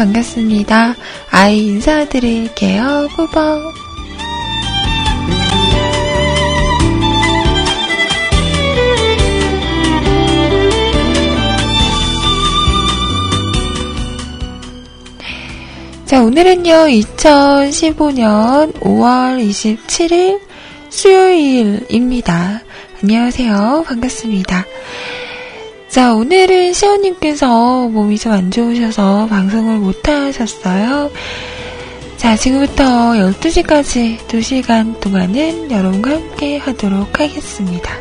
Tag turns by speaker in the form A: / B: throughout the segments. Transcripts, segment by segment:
A: 반갑습니다. 아이 인사드릴게요. 꾸벅. 자, 오늘은요, 2015년 5월 27일 수요일입니다. 안녕하세요. 반갑습니다. 자, 오늘은 시원님께서 몸이 좀 안 좋으셔서 방송을 못 하셨어요. 자, 지금부터 12시까지 2시간 동안은 여러분과 함께 하도록 하겠습니다.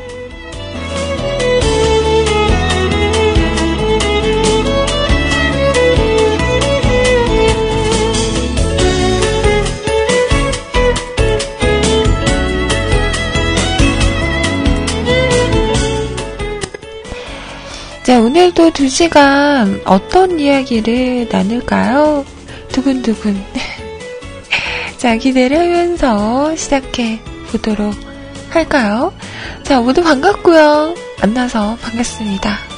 A: 자, 오늘도 두 시간 어떤 이야기를 나눌까요? 두근두근. 자, 기대를 하면서 시작해 보도록 할까요? 자, 모두 반갑고요. 만나서 반갑습니다.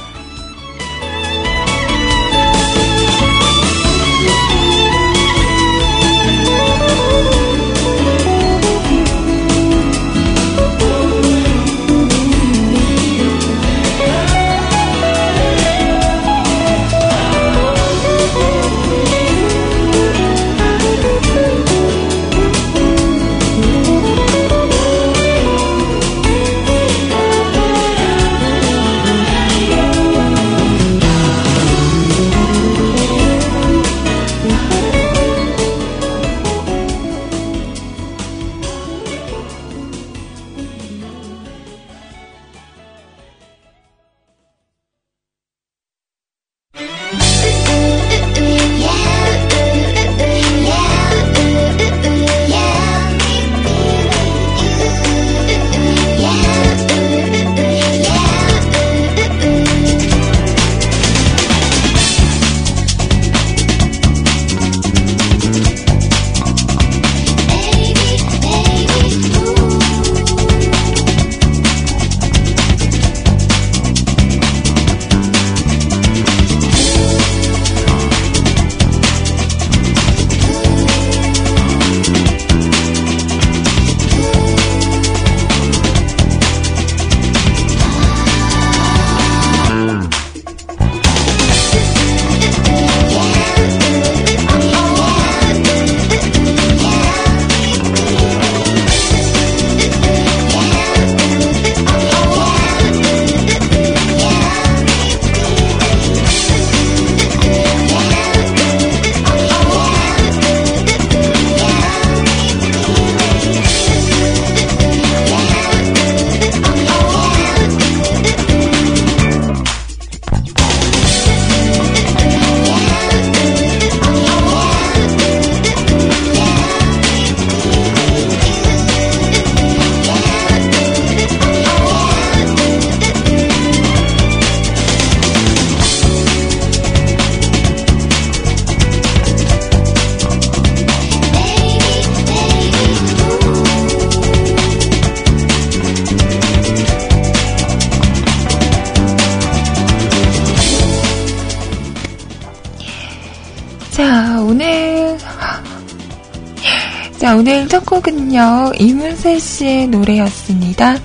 A: 곡은요, 이문세 씨의 노래였습니다.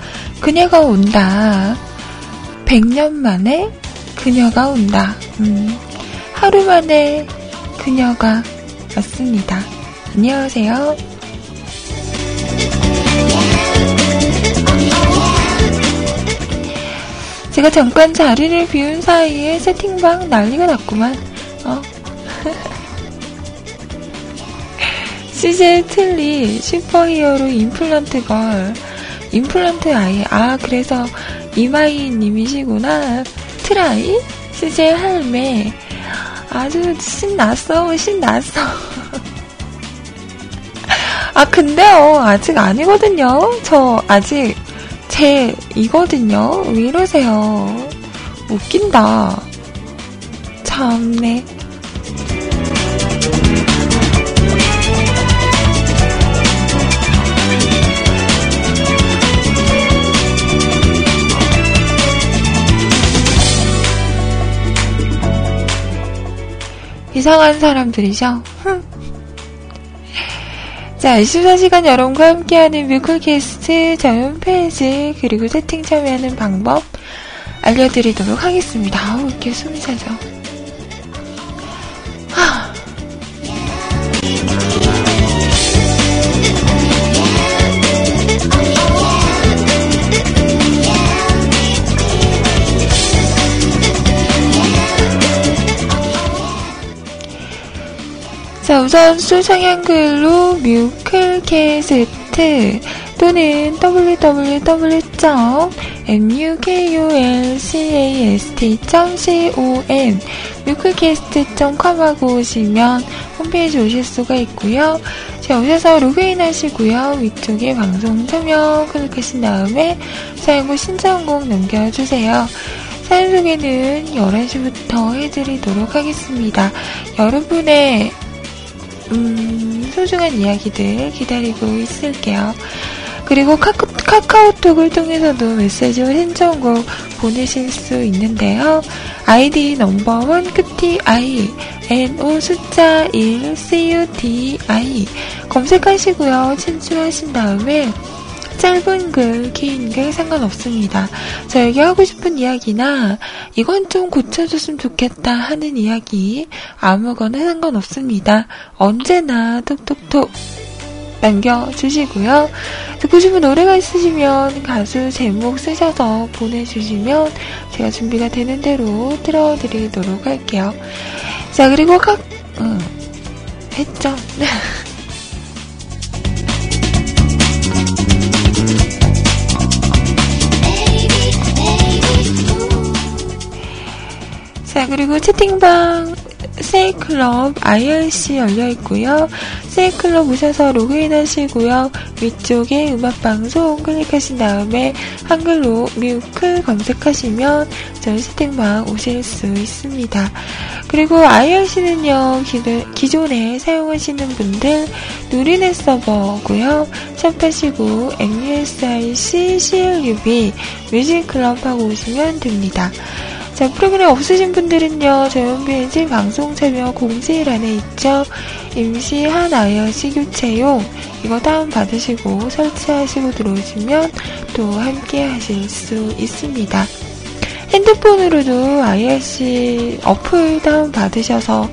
A: 그녀가 온다. 100년 만에 그녀가 온다. 음, 하루 만에 그녀가 왔습니다. 안녕하세요. 제가 잠깐 자리를 비운 사이에 채팅방 난리가 났구만. CJ 틀리 슈퍼히어로 임플란트 걸. 임플란트 아이. 아 그래서 이마이 님이시구나. 트라이? CJ 할매. 아주 신났어 신났어. 아 근데요 아직 아니거든요. 저 아직 제 이거든요. 왜 이러세요? 웃긴다. 참네 이상한 사람들이죠. 자, 24시간 여러분과 함께하는 뮤클캐스트 저 홈페이지 그리고 채팅 참여하는 방법 알려드리도록 하겠습니다. 아우, 이렇게 숨이 차죠. 우선 수성 한글로 뮤클캐스트 또는 www.mukulcast.com 뮤클캐스트.com 하고 오시면 홈페이지 오실 수가 있고요. 자, 오셔서 로그인 하시고요. 위쪽에 방송 참여 클릭하신 다음에 사용후 신청곡 남겨주세요. 사연 소개는 11시부터 해드리도록 하겠습니다. 여러분의 음, 소중한 이야기들 기다리고 있을게요. 그리고 카카, 카카오톡을 통해서도 메시지와 신청곡 보내실 수 있는데요. 아이디 넘버원 끝이 I, NO 숫자 1, CUTI 검색하시고요. 친추하신 다음에 짧은 글, 긴 글 상관없습니다. 저에게 하고 싶은 이야기나 이건 좀 고쳐줬으면 좋겠다 하는 이야기 아무거나 상관없습니다. 언제나 톡톡톡 남겨주시고요. 듣고 싶은 노래가 있으시면 가수 제목 쓰셔서 보내주시면 제가 준비가 되는 대로 틀어드리도록 할게요. 자, 그리고 각, 음, 했죠. 자, 그리고 채팅방 세이클럽 IRC 열려 있고요. 세이클럽 오셔서 로그인 하시고요. 위쪽에 음악방송 클릭하신 다음에 한글로 뮤클 검색하시면 저희 채팅방 오실 수 있습니다. 그리고 IRC는요, 기존에 사용하시는 분들 누리넷 서버고요. 샵하시고 MUSIC CLUB 뮤직클럽 하고 오시면 됩니다. 자, 프로그램 없으신 분들은요, 저희 홈페이지 방송 참여 공지란에 있죠. 임시한 IRC 교체용, 이거 다운받으시고 설치하시고 들어오시면 또 함께 하실 수 있습니다. 핸드폰으로도 IRC 어플 다운받으셔서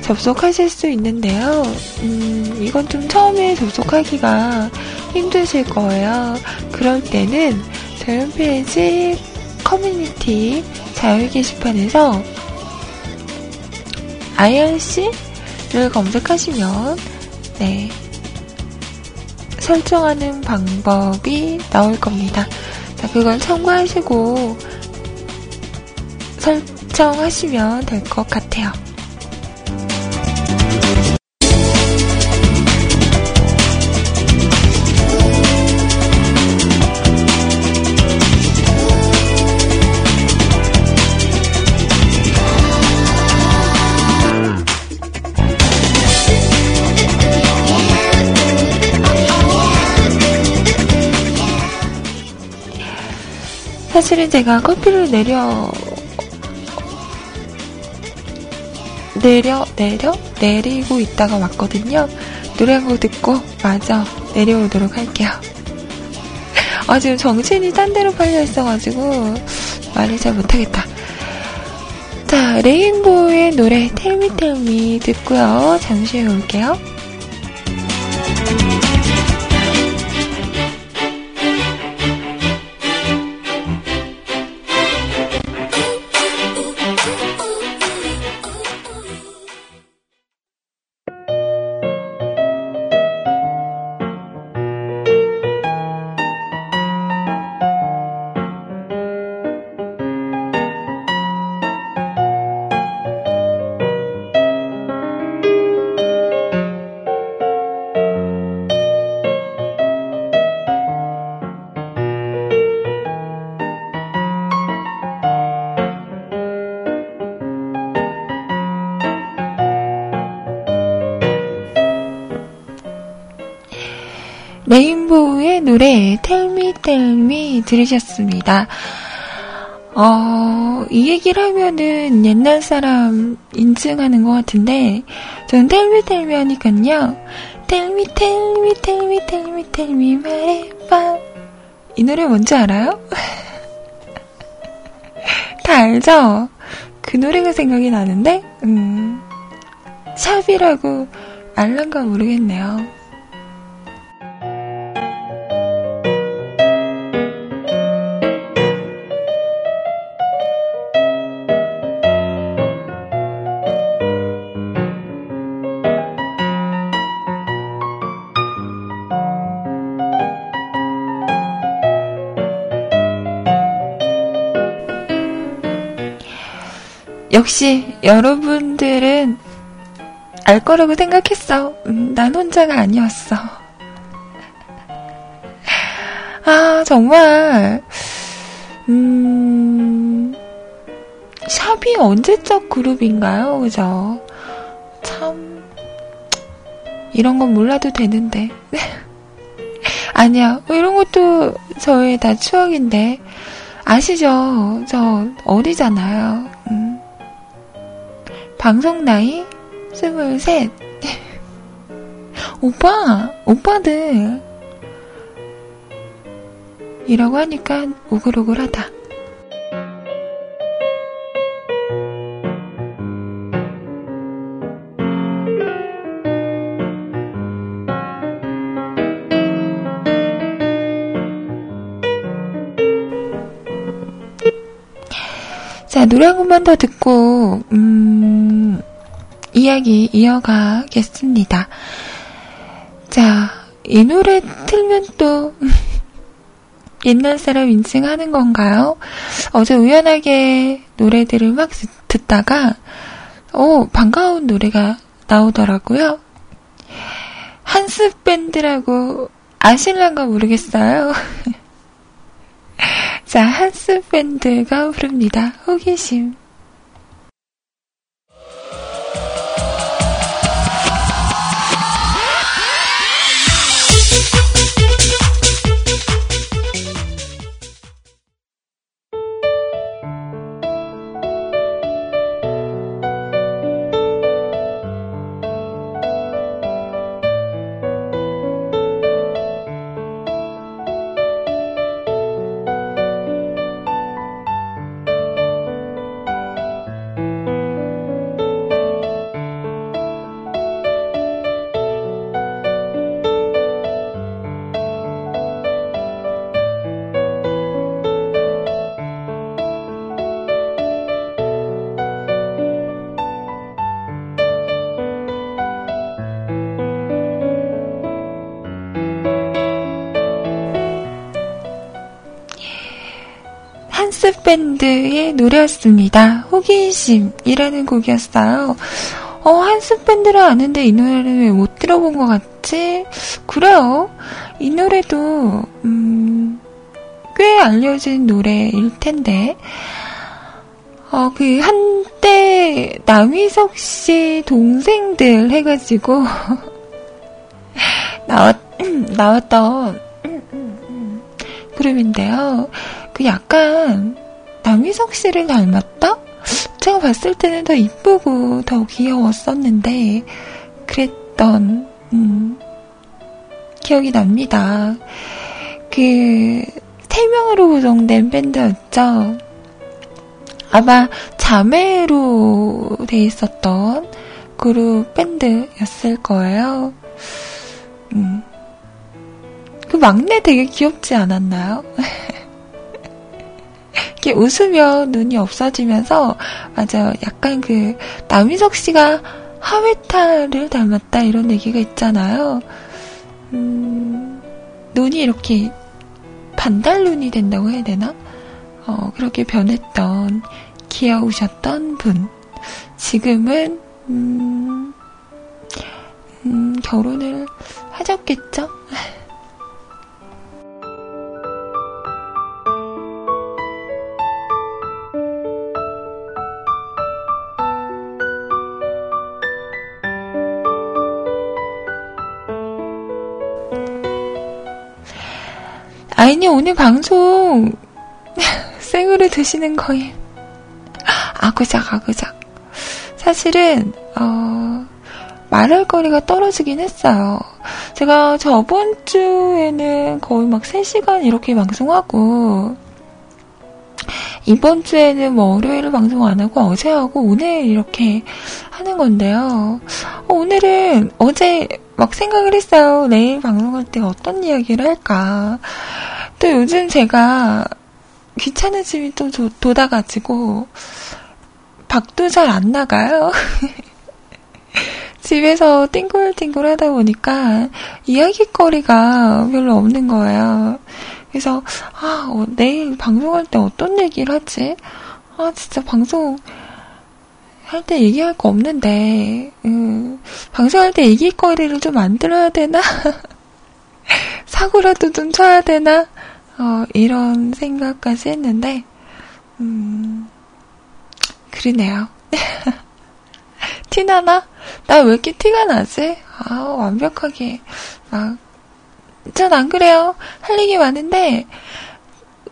A: 접속하실 수 있는데요. 음, 이건 좀 처음에 접속하기가 힘드실 거예요. 그럴 때는 저희 홈페이지 커뮤니티 자유 게시판에서 IRC를 검색하시면 네 설정하는 방법이 나올 겁니다. 자, 그걸 참고하시고 설정하시면 될 것 같아요. 사실은 제가 커피를 내려 내려 내려 내리고 있다가 왔거든요. 노래 한 곡 듣고 마저 내려오도록 할게요. 아 지금 정신이 딴 데로 팔려 있어가지고 말을 잘 못하겠다. 자 레인보우의 노래 텔미 텔미 듣고요. 잠시 후에 올게요. 노래 텔미 텔미 들으셨습니다. 어, 이 얘기를 하면은 옛날 사람 인증하는 것 같은데, 저는 텔미 텔미 하니깐요. 텔미 텔미 텔미 텔미 텔미 말해봐. 이 노래 뭔지 알아요? 다 알죠? 그 노래가 생각이 나는데, 음, 샵이라고 알란가 모르겠네요. 역시 여러분들은 알 거라고 생각했어. 음, 난 혼자가 아니었어. 아, 정말, 음, 샵이 언제적 그룹인가요? 그죠? 참, 이런 건 몰라도 되는데. 아니야, 뭐 이런 것도 저의 다 추억인데. 아시죠? 저 어리잖아요. 음. 방송 나이 스물셋. 오빠, 오빠들. 이라고 하니까 오글오글하다. 자, 노래 한 곡만 더 듣고, 음, 이야기 이어가겠습니다. 자, 이 노래 틀면 또, 옛날 사람 인증하는 건가요? 어제 우연하게 노래들을 막 듣다가, 오, 반가운 노래가 나오더라고요. 한스 밴드라고 아실란가 모르겠어요. 자, 한스 밴드가 부릅니다. 호기심. 노래였습니다. 호기심이라는 곡이었어요. 어, 한스 밴드를 아는데 이 노래를 왜 못 들어본 것 같지? 그래요. 이 노래도, 음, 꽤 알려진 노래일 텐데. 어, 그, 한때, 남희석 씨 동생들 해가지고, 나왔, 나왔던, 그룹인데요. 그 약간 남희석 씨를 닮았다? 제가 봤을 때는 더 이쁘고 더 귀여웠었는데 그랬던 음, 기억이 납니다. 그 세 명으로 구성된 밴드였죠. 아마 자매로 돼 있었던 그룹 밴드였을 거예요. 음. 그 막내 되게 귀엽지 않았나요? 이렇게 웃으면 눈이 없어지면서 맞아요. 약간 그 남희석 씨가 하회타를 닮았다 이런 얘기가 있잖아요. 음, 눈이 이렇게 반달 눈이 된다고 해야 되나? 어, 그렇게 변했던 귀여우셨던 분. 지금은 음, 음, 결혼을 하셨겠죠? 아이니 오늘 방송 생으로 드시는 거임. 아그작, 아그작. 사실은, 어, 말할 거리가 떨어지긴 했어요. 제가 저번 주에는 거의 막 3시간 이렇게 방송하고, 이번 주에는 뭐 월요일을 방송 안 하고 어제 하고 오늘 이렇게 하는 건데요. 어, 오늘은 어제 막 생각을 했어요. 내일 방송할 때 어떤 이야기를 할까. 또 요즘 제가 귀찮으심이 또 돋아가지고 밖도 잘 안 나가요. 집에서 띵글띵글 하다 보니까 이야기거리가 별로 없는 거예요. 그래서 아 어, 내일 방송할 때 어떤 얘기를 하지? 아 진짜 방송 할 때 얘기할 거 없는데 음, 방송할 때 얘기거리를 좀 만들어야 되나? 사고라도 좀 쳐야 되나? 어, 이런 생각까지 했는데 음, 그러네요. 티나나? 나 왜 이렇게 티가 나지? 아, 완벽하게 막 전 안 그래요. 할 얘기 많은데,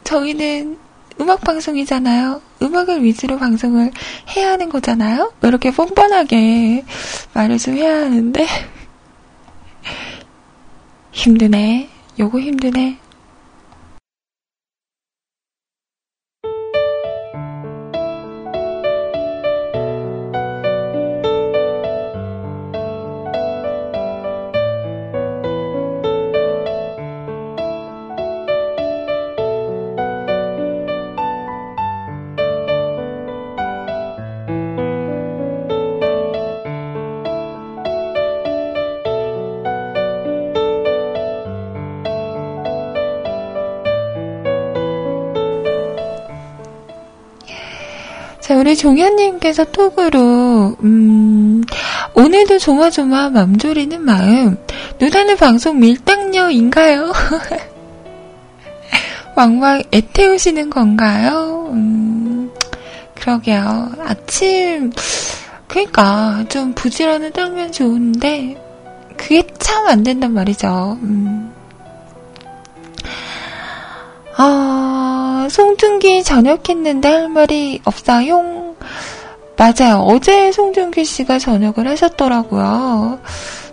A: 저희는 음악 방송이잖아요. 음악을 위주로 방송을 해야 하는 거잖아요. 이렇게 뻔뻔하게 말을 좀 해야 하는데, 힘드네. 요거 힘드네. 우리 종현님께서 톡으로, 음, 오늘도 조마조마 맘졸이는 마음, 누나는 방송 밀당녀인가요? 왕왕 애태우시는 건가요? 음, 그러게요. 아침, 그니까, 좀 부지런히 떨면 좋은데, 그게 참 안 된단 말이죠. 음. 아, 송중기 저녁했는데 할 말이 없어요? 맞아요. 어제 송중기 씨가 저녁을 하셨더라고요.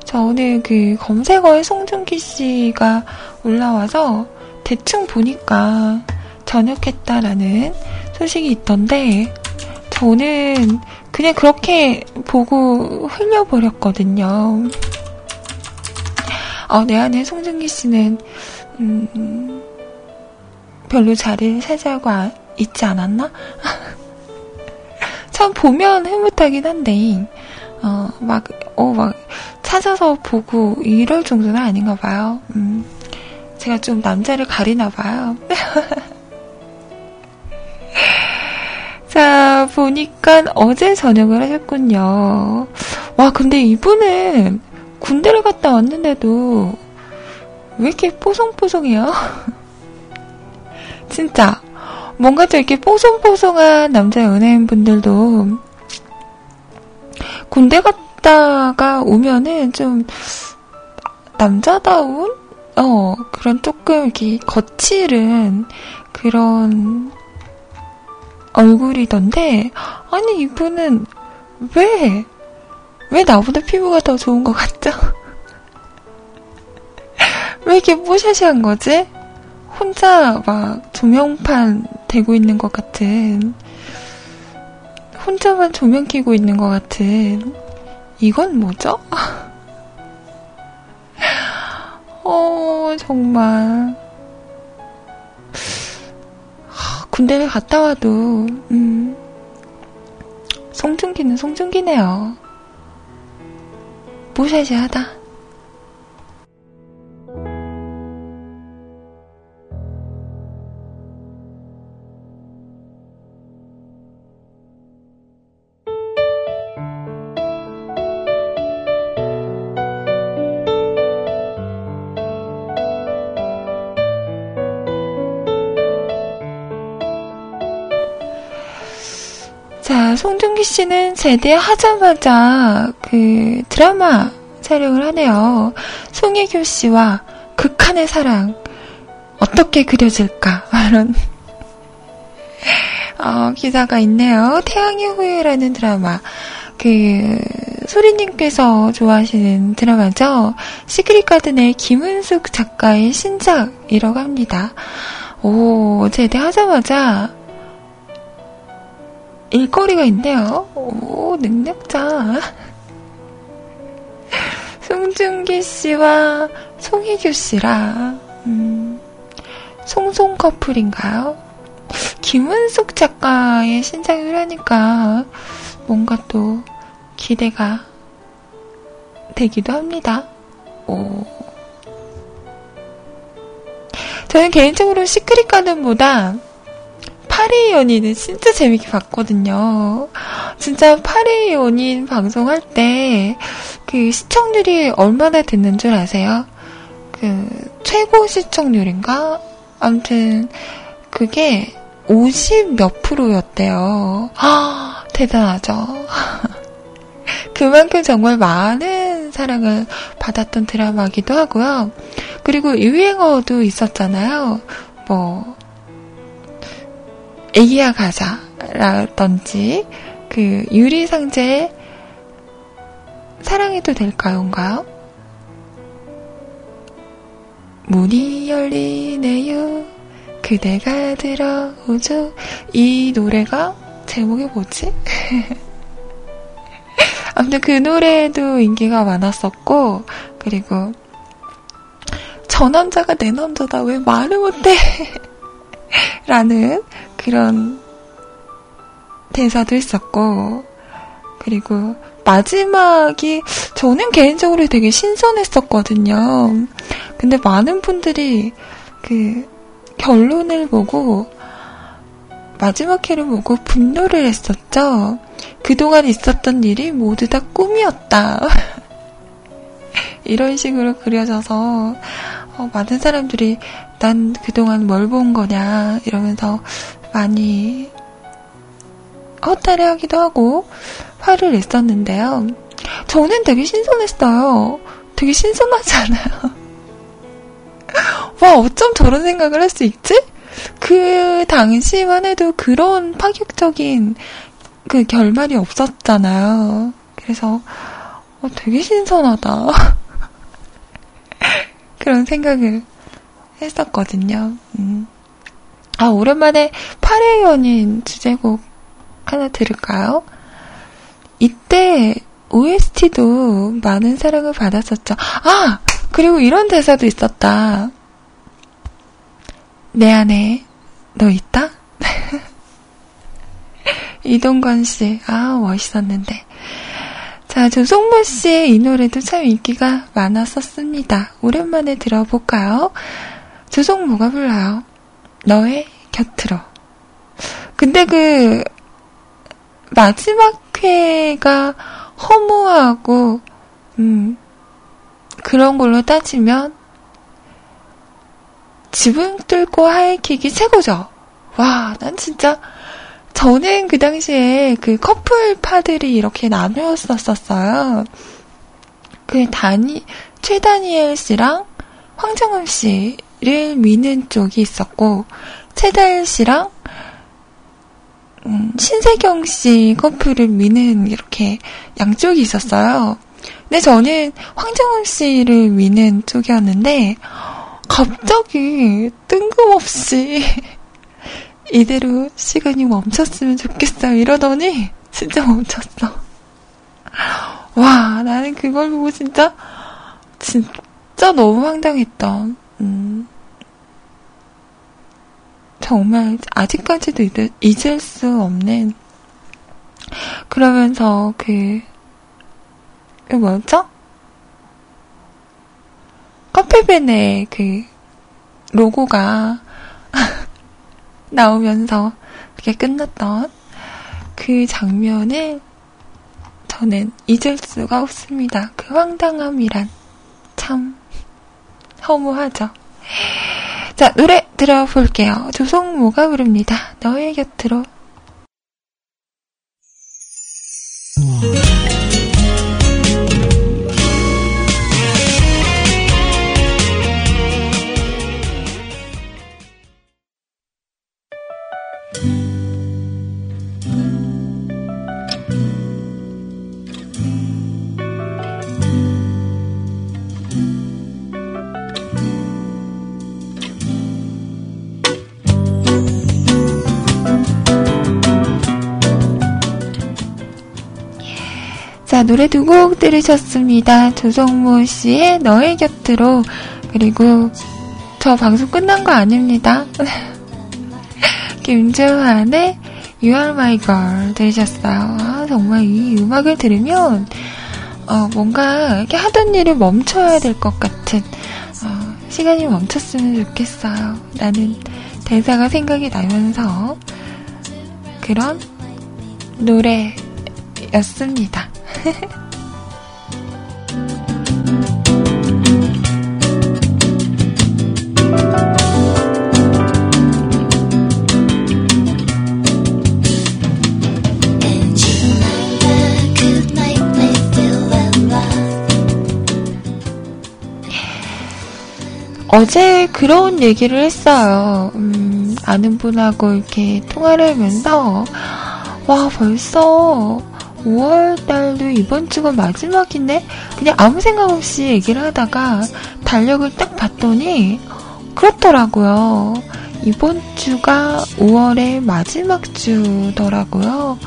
A: 저 오늘 그 검색어에 송중기 씨가 올라와서 대충 보니까 저녁했다라는 소식이 있던데, 저는 그냥 그렇게 보고 흘려버렸거든요. 어, 내 안에 송중기 씨는, 음, 별로 자리를 차지하고 아, 있지 않았나? 참 보면 흐뭇하긴 한데, 어, 막, 어, 막, 찾아서 보고 이럴 정도는 아닌가 봐요. 음, 제가 좀 남자를 가리나 봐요. 자, 보니까 어제 저녁을 하셨군요. 와, 근데 이분은 군대를 갔다 왔는데도 왜 이렇게 뽀송뽀송해요? 진짜 뭔가 좀 이렇게 뽀송뽀송한 남자 연예인 분들도 군대 갔다가 오면은 좀 남자다운 어 그런 조금 이렇게 거칠은 그런 얼굴이던데 아니 이분은 왜 왜 나보다 피부가 더 좋은 것 같죠? 왜 이렇게 뽀샤시한 거지? 혼자 막 조명판 대고 있는 것 같은, 혼자만 조명 켜고 있는 것 같은, 이건 뭐죠? 어, 정말. 군대를 갔다 와도, 음, 송중기는 송중기네요. 무시시하다. 송중기 씨는 제대하자마자 그 드라마 촬영을 하네요. 송혜교 씨와 극한의 사랑 어떻게 그려질까 이런 어, 기사가 있네요. 태양의 후예라는 드라마. 그, 소리님께서 좋아하시는 드라마죠. 시크릿 가든의 김은숙 작가의 신작이라고 합니다. 오, 제대하자마자 일거리가 있네요. 오, 능력자. 송중기 씨와 송혜교 씨라, 음, 송송 커플인가요? 김은숙 작가의 신작을 하니까 뭔가 또 기대가 되기도 합니다. 오. 저는 개인적으로 시크릿 가든보다 파리 연인은 진짜 재밌게 봤거든요. 진짜 파리 연인 방송할 때 그 시청률이 얼마나 됐는 줄 아세요? 그 최고 시청률인가? 아무튼 그게 50 몇 프로였대요. 아, 대단하죠. 그만큼 정말 많은 사랑을 받았던 드라마기도 하고요. 그리고 유행어도 있었잖아요. 뭐, 애기야 가자라든지, 그, 유리상제 사랑해도 될까요?인가요? 문이 열리네요. 그대가 들어오죠. 이 노래가 제목이 뭐지? 아무튼 그 노래도 인기가 많았었고, 그리고 저 남자가 내 남자다. 왜 말을 못해? 라는 그런 대사도 있었고, 그리고 마지막이 저는 개인적으로 되게 신선했었거든요. 근데 많은 분들이 그 결론을 보고 마지막 회를 보고 분노를 했었죠. 그동안 있었던 일이 모두 다 꿈이었다. 이런 식으로 그려져서 어, 많은 사람들이 난 그동안 뭘 본 거냐 이러면서 많이 헛다리 하기도 하고 화를 냈었는데요. 저는 되게 신선했어요. 되게 신선하지 않아요? 와, 어쩜 저런 생각을 할 수 있지? 그 당시만 해도 그런 파격적인 그 결말이 없었잖아요. 그래서 어, 되게 신선하다. 그런 생각을 했었거든요. 음. 아, 오랜만에 8회 연인 주제곡 하나 들을까요? 이때 OST도 많은 사랑을 받았었죠. 아! 그리고 이런 대사도 있었다. 내 안에 너 있다? 이동건 씨, 아, 멋있었는데. 자, 조성모 씨의 이 노래도 참 인기가 많았었습니다. 오랜만에 들어볼까요? 조성모가 불러요. 너의 곁으로. 근데 그, 마지막 회가 허무하고, 음, 그런 걸로 따지면, 지붕 뚫고 하이킥이 최고죠. 와, 난 진짜, 저는 그 당시에 그 커플 파들이 이렇게 나누었었어요. 그 다니, 최다니엘 씨랑 황정음 씨 를 미는 쪽이 있었고, 최다일 씨랑 음, 신세경 씨 커플을 미는 이렇게 양쪽이 있었어요. 근데 저는 황정음 씨를 미는 쪽이었는데, 갑자기 뜬금없이 이대로 시간이 멈췄으면 좋겠어 이러더니 진짜 멈췄어. 와, 나는 그걸 보고 진짜, 진짜 너무 황당했던, 음, 정말 아직까지도 잊을, 잊을 수 없는, 그러면서 그, 그 뭐였죠? 커피밴의 그 로고가 나오면서 그게 끝났던 그 장면을 저는 잊을 수가 없습니다. 그 황당함이란 참 허무하죠. 자, 노래 들어볼게요. 조성모가 부릅니다. 너의 곁으로. 노래 두 곡 들으셨습니다. 조성모 씨의 너의 곁으로, 그리고 저 방송 끝난 거 아닙니다. 김주환의 You Are My Girl 들으셨어요. 아, 정말 이 음악을 들으면, 어, 뭔가 이렇게 하던 일을 멈춰야 될 것 같은, 어, 시간이 멈췄으면 좋겠어요. 라는 대사가 생각이 나면서, 그런 노래였습니다. 어제 그런 얘기를 했어요. 음, 아는 분하고 이렇게 통화를 하면서, 와, 벌써 5월달도 이번 주가 마지막이네? 그냥 아무 생각 없이 얘기를 하다가 달력을 딱 봤더니, 그렇더라고요. 이번 주가 5월의 마지막 주더라고요.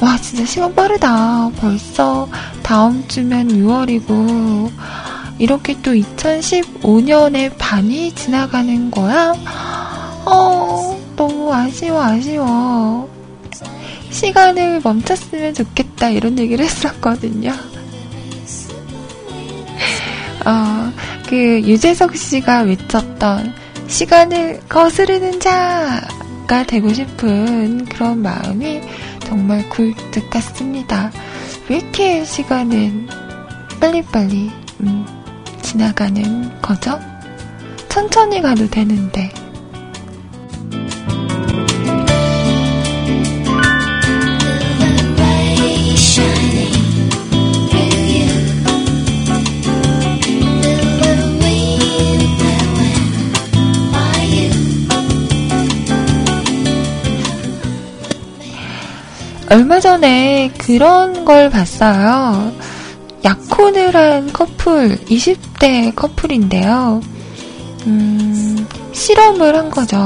A: 와, 진짜 시간 빠르다. 벌써 다음 주면 6월이고, 이렇게 또 2015년의 반이 지나가는 거야? 어, 너무 아쉬워, 아쉬워. 시간을 멈췄으면 좋겠다, 이런 얘기를 했었거든요. 어, 그, 유재석 씨가 외쳤던 시간을 거스르는 자가 되고 싶은 그런 마음이 정말 굴뚝 같습니다. 왜 이렇게 시간은 빨리빨리, 음, 지나가는 거죠? 천천히 가도 되는데. 얼마 전에 그런 걸 봤어요. 약혼을 한 커플, 20대 커플인데요. 음, 실험을 한 거죠.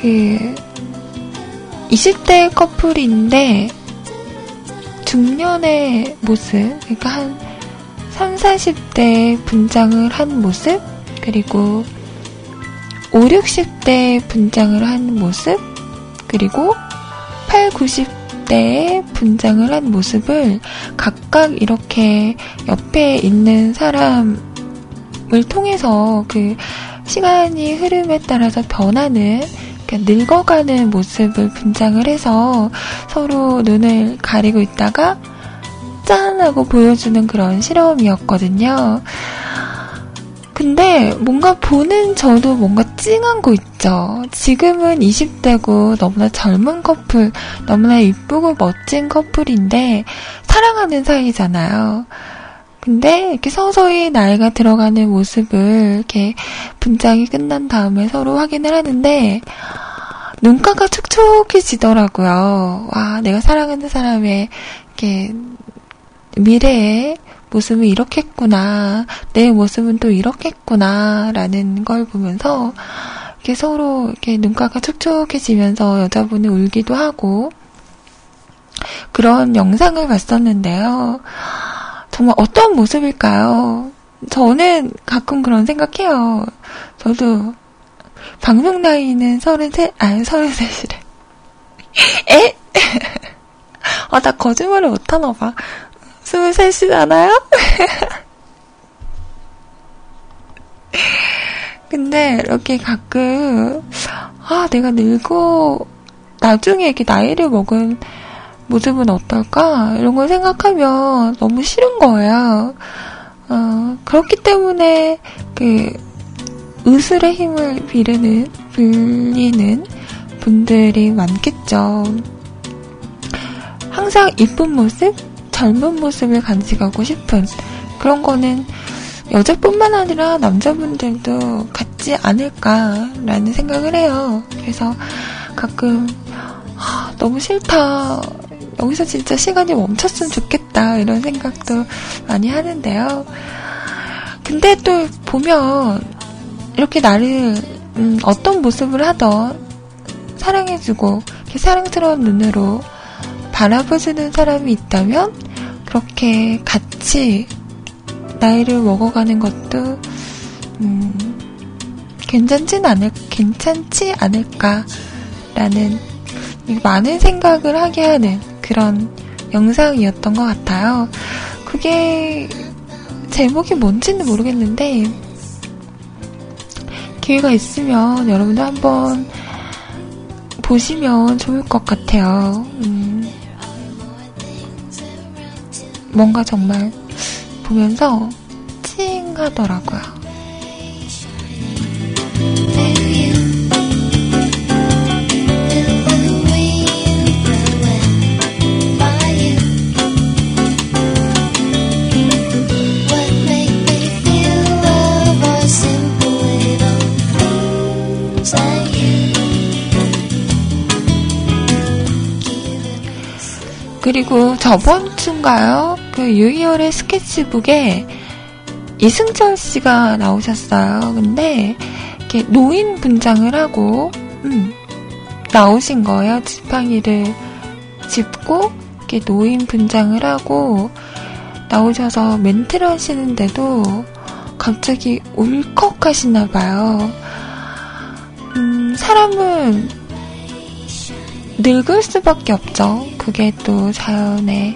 A: 그, 20대 커플인데, 중년의 모습, 그러니까 한 3, 40대 분장을 한 모습, 그리고 5, 60대 분장을 한 모습, 그리고 8, 90대의 분장을 한 모습을 각각 이렇게 옆에 있는 사람을 통해서 그 시간이 흐름에 따라서 변하는 그러니까 늙어가는 모습을 분장을 해서 서로 눈을 가리고 있다가 짠! 하고 보여주는 그런 실험이었거든요. 근데 뭔가 보는 저도 뭔가 찡한 거 있죠. 지금은 20대고 너무나 젊은 커플, 너무나 이쁘고 멋진 커플인데 사랑하는 사이잖아요. 근데 이렇게 서서히 나이가 들어가는 모습을 이렇게 분장이 끝난 다음에 서로 확인을 하는데 눈가가 촉촉해지더라고요. 와, 내가 사랑하는 사람의 이렇게 미래에 모습은 이렇겠구나. 내 모습은 또 이렇겠구나. 라는 걸 보면서 이렇게 서로 이렇게 눈가가 촉촉해지면서 여자분이 울기도 하고 그런 영상을 봤었는데요. 정말 어떤 모습일까요? 저는 가끔 그런 생각해요. 저도 방송 나이는 33, 아니 33이래. 에? 아, 나 거짓말을 못하나 봐. 23이잖아요? 근데 이렇게 가끔, 아, 내가 늙어, 나중에 이렇게 나이를 먹은 모습은 어떨까? 이런 걸 생각하면 너무 싫은 거예요. 어, 그렇기 때문에, 그, 의술의 힘을 비르는, 빌리는 분들이 많겠죠. 항상 이쁜 모습, 젊은 모습을 간직하고 싶은 그런 거는 여자뿐만 아니라 남자분들도 같지 않을까라는 생각을 해요. 그래서 가끔 아, 너무 싫다. 여기서 진짜 시간이 멈췄으면 좋겠다. 이런 생각도 많이 하는데요. 근데 또 보면 이렇게 나를 음, 어떤 모습을 하던 사랑해주고 사랑스러운 눈으로 바라봐주는 사람이 있다면 그렇게 같이 나이를 먹어가는 것도, 음, 괜찮진 않을, 괜찮지 않을까라는 많은 생각을 하게 하는 그런 영상이었던 것 같아요. 그게 제목이 뭔지는 모르겠는데, 기회가 있으면 여러분도 한번 보시면 좋을 것 같아요. 음, 뭔가 정말 보면서 찡하더라고요. 그리고 저번 주인가요? 그 유희열의 스케치북에 이승철 씨가 나오셨어요. 근데 이렇게 노인 분장을 하고 음, 나오신 거예요. 지팡이를 짚고 이렇게 노인 분장을 하고 나오셔서 멘트를 하시는데도 갑자기 울컥하시나 봐요. 음, 사람은 늙을 수밖에 없죠. 그게 또 자연의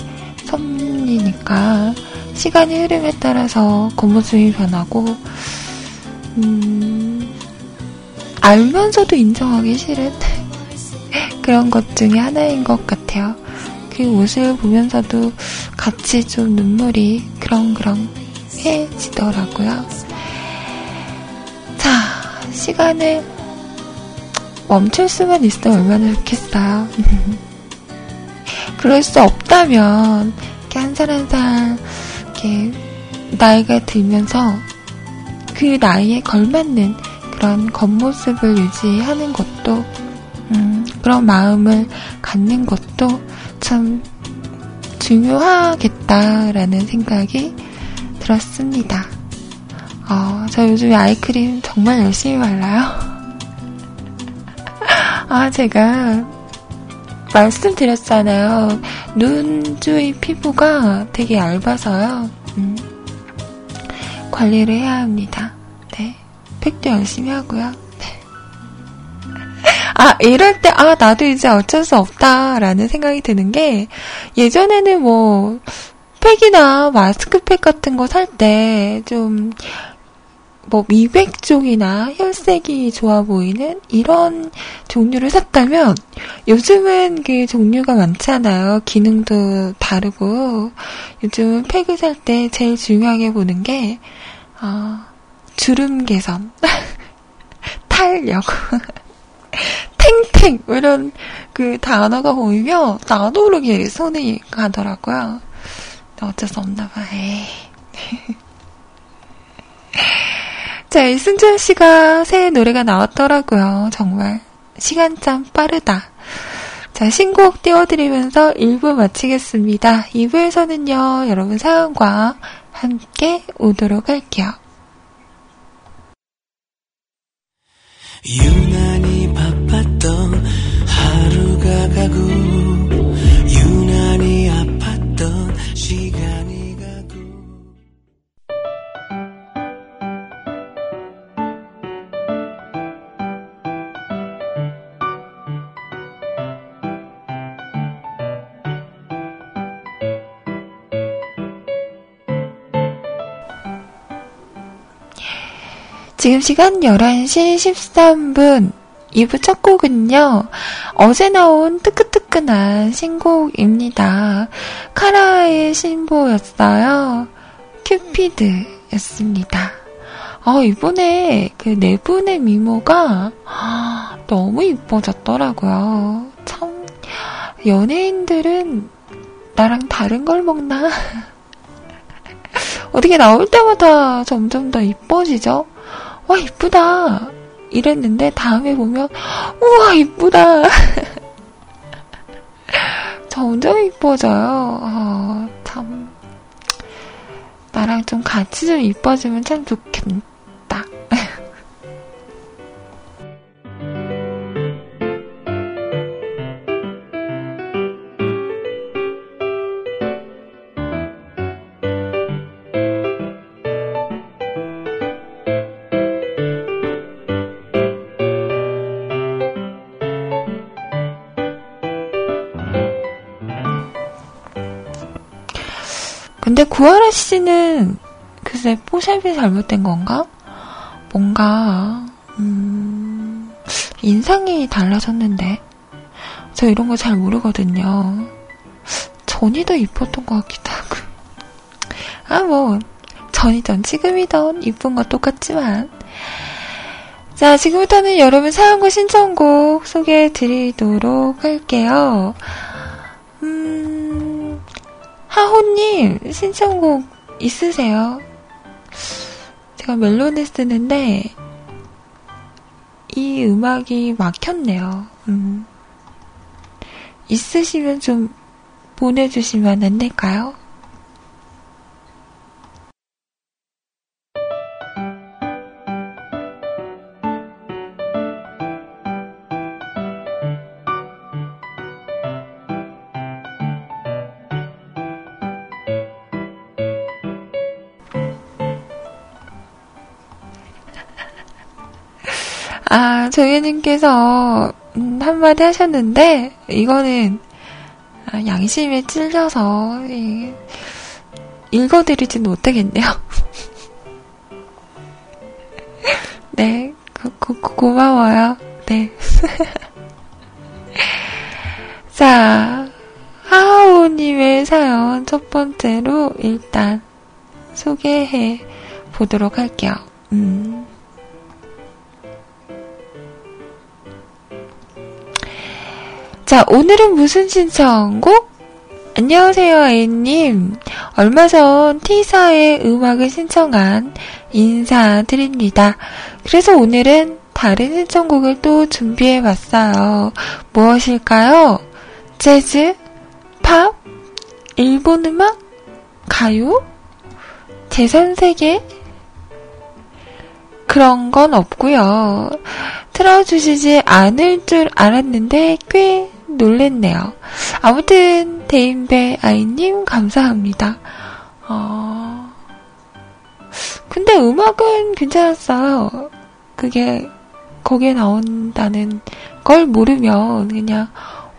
A: 섭리니까 시간의 흐름에 따라서 겉모습이 변하고 음, 알면서도 인정하기 싫은 그런 것 중에 하나인 것 같아요. 그 옷을 보면서도 같이 좀 눈물이 그렁그렁 해지더라고요. 자, 시간을 멈출 수만 있으면 얼마나 좋겠어요. 그럴 수 없다면 이렇게 한살 한 살 이렇게 나이가 들면서 그 나이에 걸맞는 그런 겉모습을 유지하는 것도 음, 그런 마음을 갖는 것도 참 중요하겠다라는 생각이 들었습니다. 어, 저 요즘에 아이크림 정말 열심히 발라요. 아, 제가 말씀드렸잖아요. 눈 주위 피부가 되게 얇아서요. 음, 관리를 해야 합니다. 네. 팩도 열심히 하고요. 네. 아, 이럴 때, 아, 나도 이제 어쩔 수 없다라는 생각이 드는 게, 예전에는 뭐, 팩이나 마스크팩 같은 거 살 때, 좀, 뭐 미백 쪽이나 혈색이 좋아 보이는 이런 종류를 샀다면 요즘은 그 종류가 많잖아요. 기능도 다르고 요즘은 팩을 살 때 제일 중요하게 보는 게 어, 주름 개선, 탄력, 탱탱 이런 그 단어가 보이면 나도 모르게 손이 가더라고요. 어쩔 수 없나 봐. 에이. 자, 이승준 씨가 새 노래가 나왔더라고요. 정말. 시간 참 빠르다. 자, 신곡 띄워드리면서 1부 마치겠습니다. 2부에서는요, 여러분 사연과 함께 오도록 할게요. 유난히 바빴던 하루가 가고, 지금 시간 11시 13분. 2부 첫 곡은요, 어제 나온 뜨끈뜨끈한 신곡입니다. 카라의 신보였어요. 큐피드였습니다. 아, 이번에 그 네 분의 미모가 너무 이뻐졌더라고요. 참, 연예인들은 나랑 다른 걸 먹나? 어떻게 나올 때마다 점점 더 이뻐지죠? 와, 이쁘다. 이랬는데 다음에 보면, 우와, 이쁘다. 점점 이뻐져요. 어, 참. 나랑 좀 같이 좀 이뻐지면 참 좋겠 구하라 씨는 글쎄 포샵이 잘못된 건가? 뭔가 음, 인상이 달라졌는데 저 이런 거 잘 모르거든요. 전이 더 이뻤던 것 같기도 하고. 아, 뭐, 전이던 지금이던 이쁜 거 똑같지만. 자, 지금부터는 여러분 사연과 신청곡 소개해 드리도록 할게요. 음, 하호님, 신청곡 있으세요? 제가 멜론을 쓰는데, 이 음악이 막혔네요. 음. 있으시면 좀 보내주시면 안 될까요? 아, 조예님께서 음, 한마디 하셨는데, 이거는 아, 양심에 찔려서 예, 읽어드리진 못하겠네요. 네, 고, 고, 고 마워요. 네. 자, 하하오님의 사연 첫 번째로 일단 소개해 보도록 할게요. 음. 자, 오늘은 무슨 신청곡? 안녕하세요, 애님. 얼마 전 T사의 음악을 신청한 인사드립니다. 그래서 오늘은 다른 신청곡을 또 준비해 봤어요. 무엇일까요? 재즈? 팝? 일본 음악? 가요? 제3세계? 그런 건 없고요. 틀어주시지 않을 줄 알았는데 꽤 놀랬네요. 아무튼 데인배 아이님 감사합니다. 어... 근데 음악은 괜찮았어요. 그게 거기에 나온다는 걸 모르면 그냥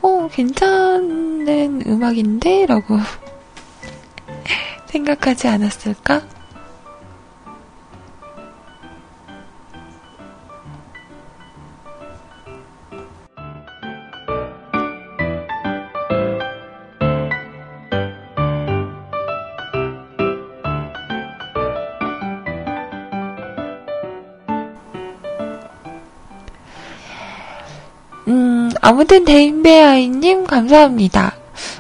A: 어 괜찮은 음악인데 라고 생각하지 않았을까? 아무튼 데인베아이님 감사합니다.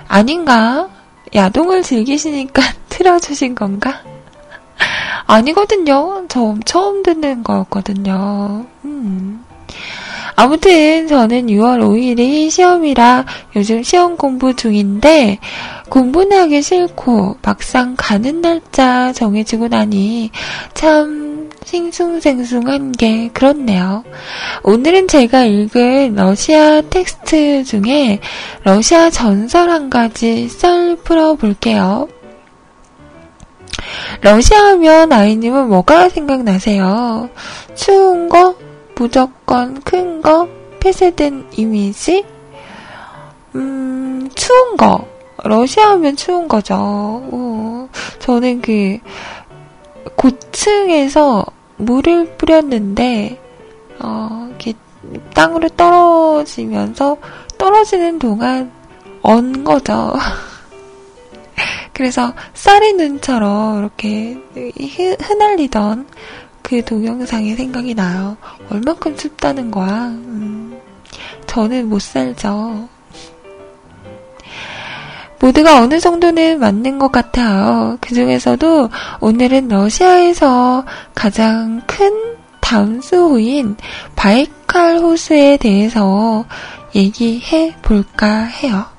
A: 아닌가? 야동을 즐기시니까 틀어주신 건가? 아니거든요. 저 처음 듣는 거였거든요. 음. 아무튼 저는 6월 5일이 시험이라 요즘 시험 공부 중인데 공부는 하기 싫고 막상 가는 날짜 정해지고 나니 참 싱숭생숭한 게 그렇네요. 오늘은 제가 읽은 러시아 텍스트 중에 러시아 전설 한 가지 썰 풀어볼게요. 러시아 하면 아이님은 뭐가 생각나세요? 추운 거? 무조건 큰 거? 폐쇄된 이미지? 음, 추운 거. 러시아 하면 추운 거죠. 오, 저는 그, 고층에서 물을 뿌렸는데, 어, 이렇게 땅으로 떨어지면서 떨어지는 동안 언 거죠. 그래서 쌀의 눈처럼 이렇게 흩날리던 그 동영상이 생각이 나요. 얼만큼 춥다는 거야. 음, 저는 못 살죠. 모두가 어느 정도는 맞는 것 같아요. 그 중에서도 오늘은 러시아에서 가장 큰 담수호인 바이칼 호수에 대해서 얘기해 볼까 해요.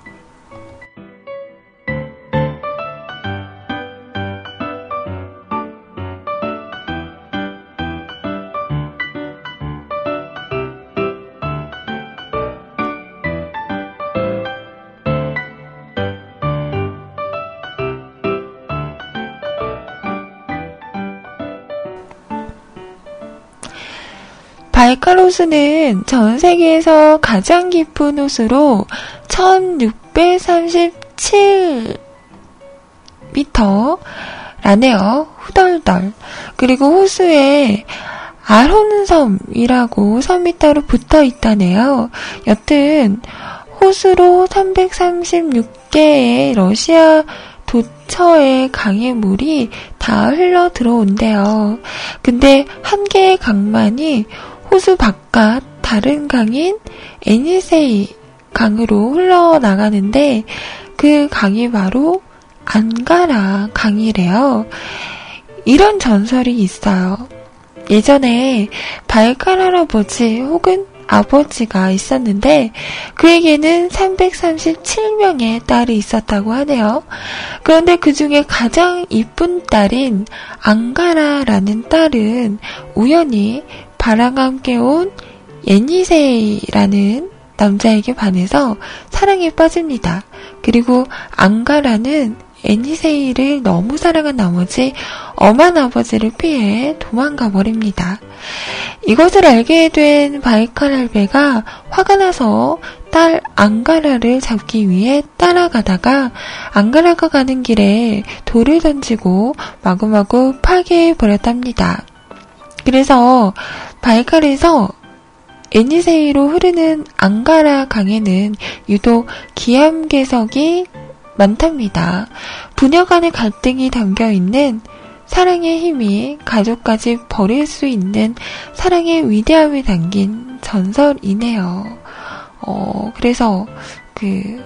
A: 호수는 전 세계에서 가장 깊은 호수로 1637 미터라네요. 후덜덜. 그리고 호수에 아론섬이라고 섬이 따로 붙어 있다네요. 여튼 호수로 336개의 러시아 도처의 강의 물이 다 흘러 들어온대요. 근데 한 개의 강만이 호수 바깥 다른 강인 에니세이 강으로 흘러나가는데 그 강이 바로 안가라 강이래요. 이런 전설이 있어요. 예전에 발칼 할아버지 혹은 아버지가 있었는데 그에게는 337명의 딸이 있었다고 하네요. 그런데 그 중에 가장 이쁜 딸인 앙가라라는 딸은 우연히 바람과 함께 온 예니세이라는 남자에게 반해서 사랑에 빠집니다. 그리고 앙가라는 애니세이를 너무 사랑한 나머지 엄한 아버지를 피해 도망가 버립니다. 이것을 알게 된 바이칼할배가 화가 나서 딸 앙가라를 잡기 위해 따라가다가 앙가라가 가는 길에 돌을 던지고 마구마구 파괴해 버렸답니다. 그래서 바이칼에서 애니세이로 흐르는 앙가라 강에는 유독 기암괴석이 많답니다. 부녀 간의 갈등이 담겨 있는 사랑의 힘이 가족까지 버릴 수 있는 사랑의 위대함이 담긴 전설이네요. 어, 그래서 그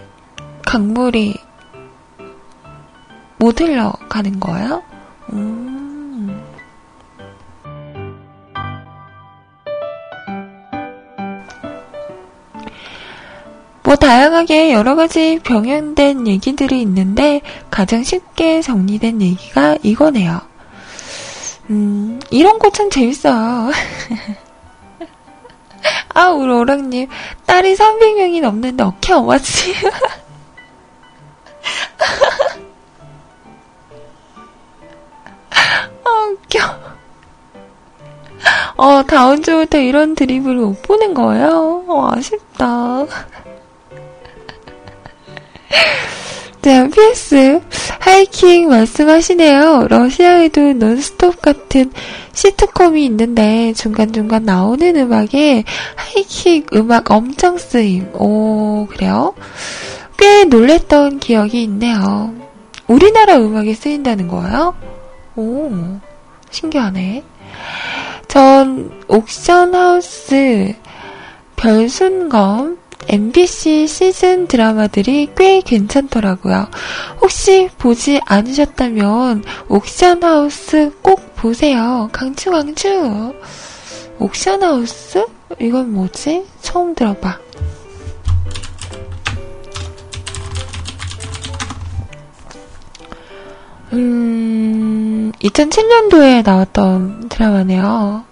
A: 강물이 못 흘러가는 거예요? 음. 뭐 다양하게 여러 가지 병행된 얘기들이 있는데 가장 쉽게 정리된 얘기가 이거네요. 음, 이런 거 참 재밌어요. 아, 우리 오랑님, 딸이 300명이 넘는데 어케 어마지? 아, 웃겨. 어, 다음 주부터 이런 드립을 못 보는 거예요? 어, 아쉽다. 자, PS. 하이킹 말씀하시네요. 러시아에도 논스톱 같은 시트콤이 있는데 중간중간 나오는 음악에 하이킹 음악 엄청 쓰임. 오, 그래요? 꽤 놀랬던 기억이 있네요. 우리나라 음악이 쓰인다는 거예요? 오, 신기하네. 전 옥션하우스, 별순검, MBC 시즌 드라마들이 꽤 괜찮더라고요. 혹시 보지 않으셨다면 옥션하우스 꼭 보세요. 강추 강추. 옥션하우스? 이건 뭐지? 처음 들어봐. 음, 2007년도에 나왔던 드라마네요.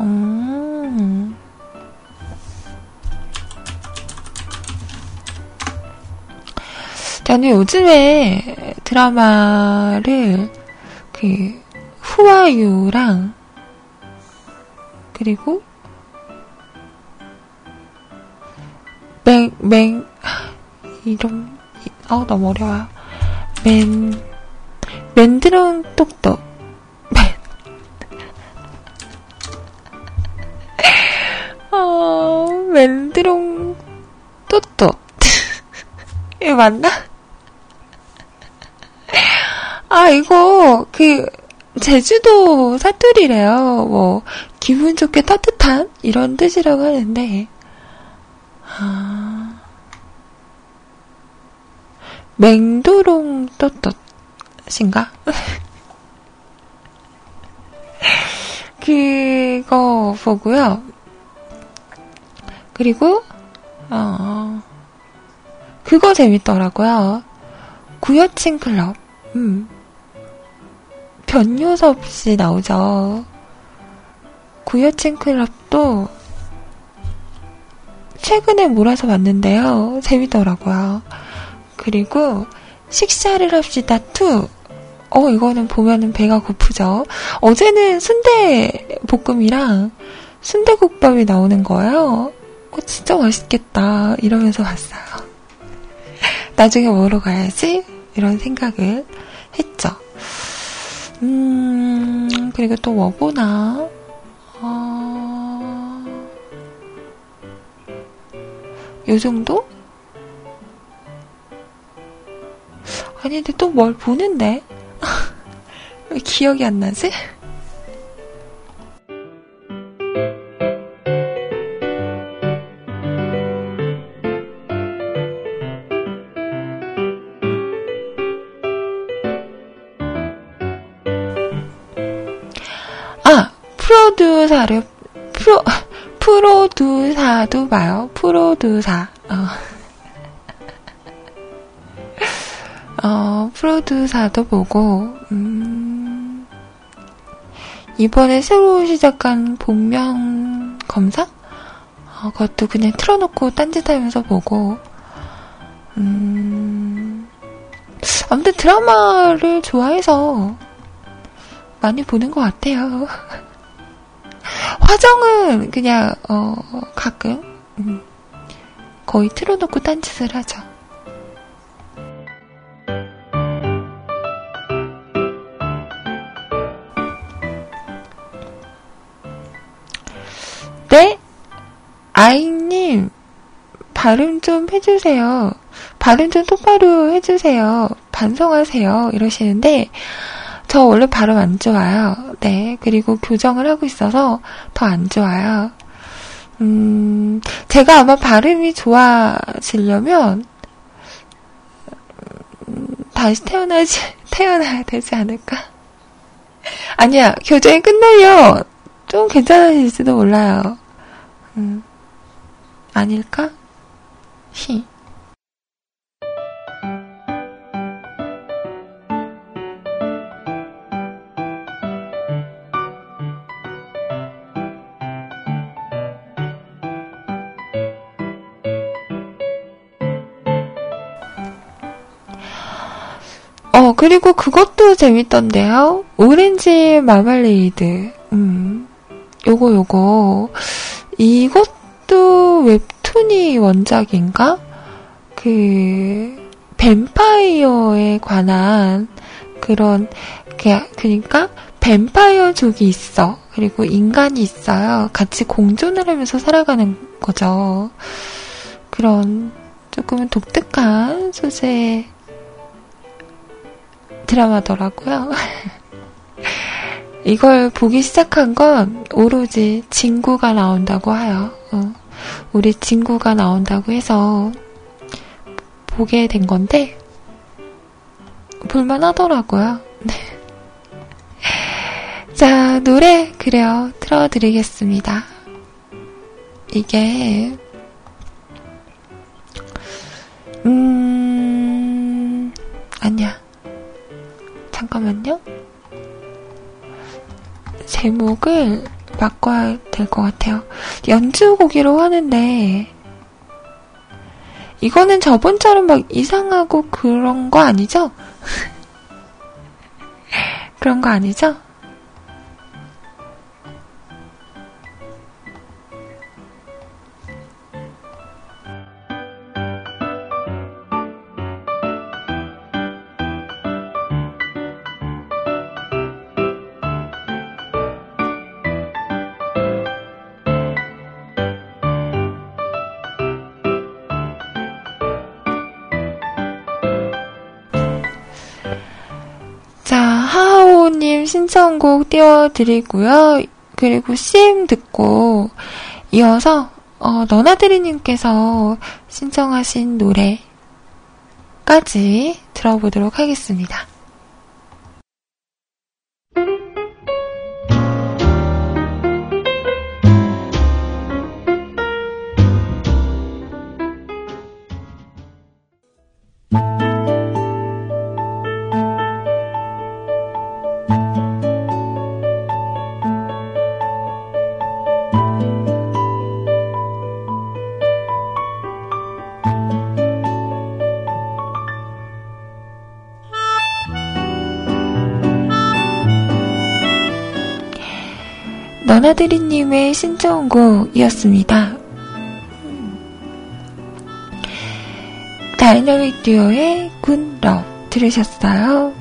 A: 음. 저는 요즘에 드라마를 그 후아유랑 그리고 맹, 맹, 이름, 어, 너무 어려워요. 맨, 맨드렁 똑똑. 맨. 어, 맨드롱 똑똑. 이거 맞나? 아, 이거, 그, 제주도 사투리래요. 뭐, 기분 좋게 따뜻한? 이런 뜻이라고 하는데, 아, 맹도롱 또또신가? 그거 보고요. 그리고, 어, 그거 재밌더라고요. 구여친 클럽. 음. 변요섭 씨 나오죠. 구여친 클럽도 최근에 몰아서 봤는데요. 재밌더라고요. 그리고 식사를 합시다 2. 어, 이거는 보면은 배가 고프죠. 어제는 순대 볶음이랑 순대국밥이 나오는 거예요. 어, 진짜 맛있겠다. 이러면서 봤어요. 나중에 먹으러 가야지. 이런 생각을 했죠. 음, 그리고 또 워보나, 어, 요 정도? 아니, 근데 또 뭘 보는데? 왜 기억이 안 나지? 프로듀사를, 프로, 프로듀사도 봐요. 프로듀사. 어. 어, 프로듀사도 보고, 음, 이번에 새로 시작한 복면 검사? 어, 그것도 그냥 틀어놓고 딴짓 하면서 보고, 음, 아무튼 드라마를 좋아해서 많이 보는 것 같아요. 화정은 그냥, 어, 가끔, 음, 거의 틀어놓고 딴짓을 하죠. 네? 아이님, 발음 좀 해주세요. 발음 좀 똑바로 해주세요. 반성하세요. 이러시는데, 저 원래 발음 안 좋아요. 네. 그리고 교정을 하고 있어서 더 안 좋아요. 음, 제가 아마 발음이 좋아지려면, 음, 다시 태어나지, 태어나야 되지 않을까? 아니야, 교정이 끝나면 좀 괜찮아질지도 몰라요. 음, 아닐까? 그리고 그것도 재밌던데요. 오렌지 마말레이드. 음, 요거, 요거. 이것도 웹툰이 원작인가? 그, 뱀파이어에 관한 그런, 그니까, 뱀파이어족이 있어. 그리고 인간이 있어요. 같이 공존을 하면서 살아가는 거죠. 그런 조금은 독특한 소재 드라마더라고요. 이걸 보기 시작한 건 오로지 친구가 나온다고 하여. 어, 우리 친구가 나온다고 해서 보게 된 건데, 볼만 하더라고요. 네. 자, 노래, 그래요. 틀어드리겠습니다. 이게, 음, 아니야. 잠깐만요. 제목을 바꿔야 될 것 같아요. 연주곡이라고 하는데, 이거는 저번처럼 막 이상하고 그런 거 아니죠? 그런 거 아니죠? 신청곡 띄워드리고요. 그리고 CM 듣고 이어서 어, 너나드리님께서 신청하신 노래까지 들어보도록 하겠습니다. 연하드리님의 신청곡이었습니다. 다이너믹 듀오의 굿럽 들으셨어요?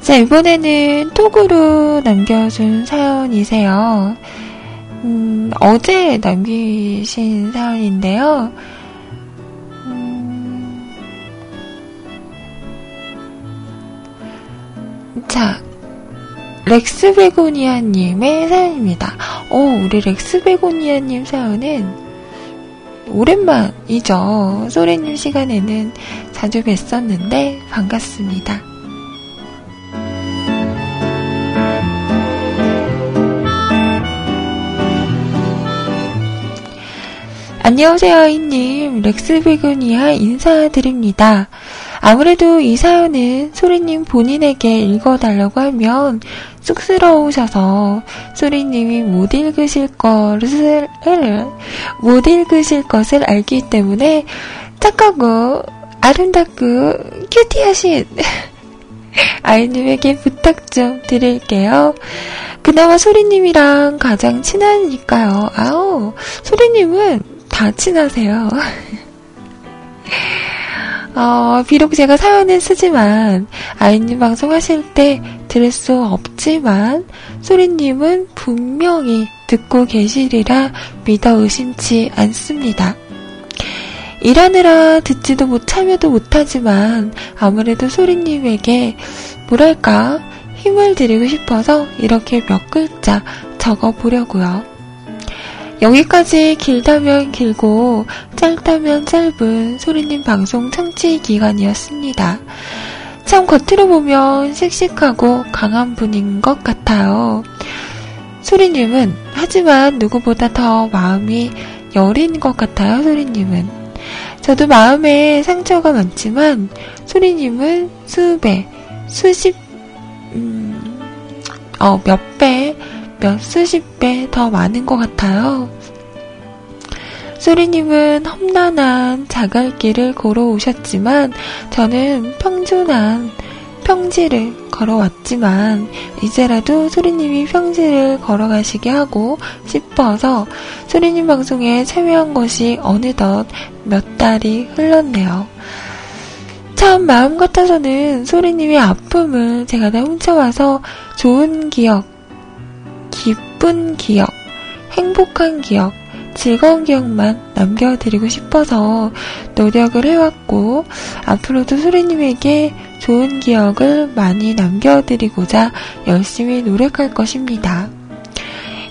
A: 자, 이번에는 톡으로 남겨준 사연이세요. 음, 어제 남기신 사연인데요. 음, 자, 렉스베고니아님의 사연입니다. 오, 어, 우리 렉스베고니아님 사연은 오랜만이죠. 소리님 시간에는 자주 뵀었는데 반갑습니다. 안녕하세요, 아이님. 렉스비그니아 인사드립니다. 아무래도 이 사연은 소리님 본인에게 읽어달라고 하면 쑥스러우셔서 소리님이 못 읽으실 것을, 못 읽으실 것을 알기 때문에 착하고 아름답고 큐티하신 아이님에게 부탁 좀 드릴게요. 그나마 소리님이랑 가장 친하니까요. 아우, 소리님은 다 친하세요. 어, 비록 제가 사연을 쓰지만, 아이님 방송 하실 때 들을 수 없지만, 소리님은 분명히 듣고 계시리라 믿어 의심치 않습니다. 일하느라 듣지도 못 참여도 못하지만, 아무래도 소리님에게, 뭐랄까, 힘을 드리고 싶어서 이렇게 몇 글자 적어 보려고요. 여기까지 길다면 길고 짧다면 짧은 소리님 방송 청취 기간이었습니다. 참 겉으로 보면 씩씩하고 강한 분인 것 같아요. 소리님은 하지만 누구보다 더 마음이 여린 것 같아요, 소리님은. 저도 마음에 상처가 많지만 소리님은 수배, 수십, 음, 어, 몇 배, 몇 수십 배 더 많은 것 같아요. 소리님은 험난한 자갈길을 걸어오셨지만 저는 평준한 평지를 걸어왔지만 이제라도 소리님이 평지를 걸어가시게 하고 싶어서 소리님 방송에 참여한 것이 어느덧 몇 달이 흘렀네요. 참 마음 같아서는 소리님의 아픔을 제가 다 훔쳐와서 좋은 기억 기쁜 기억, 행복한 기억, 즐거운 기억만 남겨드리고 싶어서 노력을 해왔고, 앞으로도 소리님에게 좋은 기억을 많이 남겨드리고자 열심히 노력할 것입니다.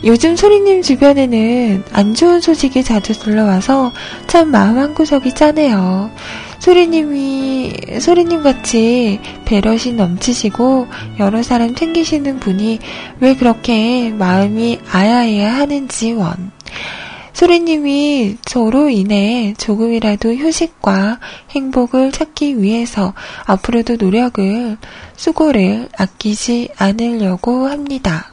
A: 요즘 소리님 주변에는 안 좋은 소식이 자주 들러와서 참 마음 한구석이 짠해요. 소리님이, 소리님 같이 배려심 넘치시고 여러 사람 챙기시는 분이 왜 그렇게 마음이 아야해야 하는지 원. 소리님이 저로 인해 조금이라도 휴식과 행복을 찾기 위해서 앞으로도 노력을, 수고를 아끼지 않으려고 합니다.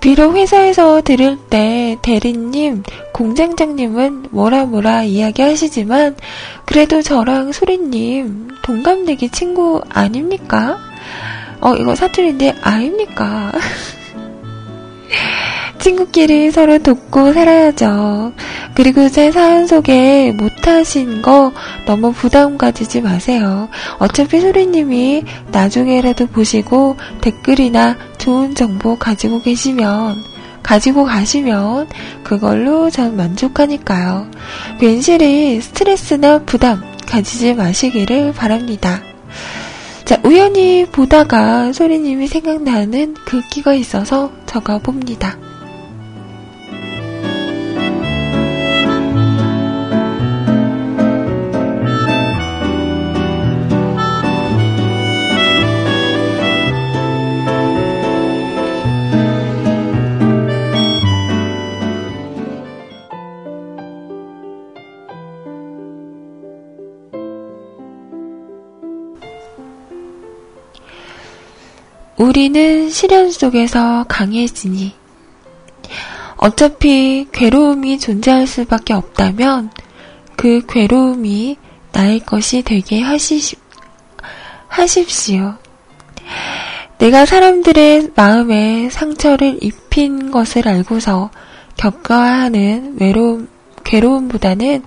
A: 비록 회사에서 들을 때 대리님, 공장장님은 뭐라 뭐라 이야기하시지만 그래도 저랑 소리님 동갑내기 친구 아닙니까? 어, 이거 사투리인데 아닙니까? 친구끼리 서로 돕고 살아야죠. 그리고 제 사연 소개 못하신 거 너무 부담 가지지 마세요. 어차피 소리님이 나중에라도 보시고 댓글이나 좋은 정보 가지고 계시면, 가지고 가시면 그걸로 전 만족하니까요. 괜시리 스트레스나 부담 가지지 마시기를 바랍니다. 자, 우연히 보다가 소리님이 생각나는 글귀가 있어서 적어봅니다. 우리는 시련 속에서 강해지니 어차피 괴로움이 존재할 수밖에 없다면 그 괴로움이 나의 것이 되게 하시, 하십시오. 내가 사람들의 마음에 상처를 입힌 것을 알고서 겪어야 하는 외로움, 괴로움보다는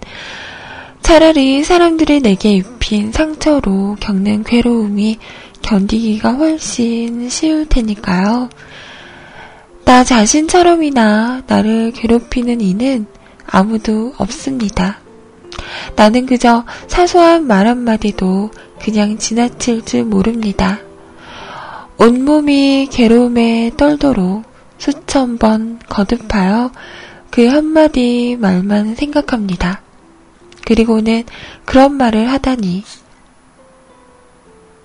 A: 차라리 사람들이 내게 입힌 상처로 겪는 괴로움이 견디기가 훨씬 쉬울 테니까요. 나 자신처럼이나 나를 괴롭히는 이는 아무도 없습니다. 나는 그저 사소한 말 한마디도 그냥 지나칠 줄 모릅니다. 온몸이 괴로움에 떨도록 수천 번 거듭하여 그 한마디 말만 생각합니다. 그리고는 그런 말을 하다니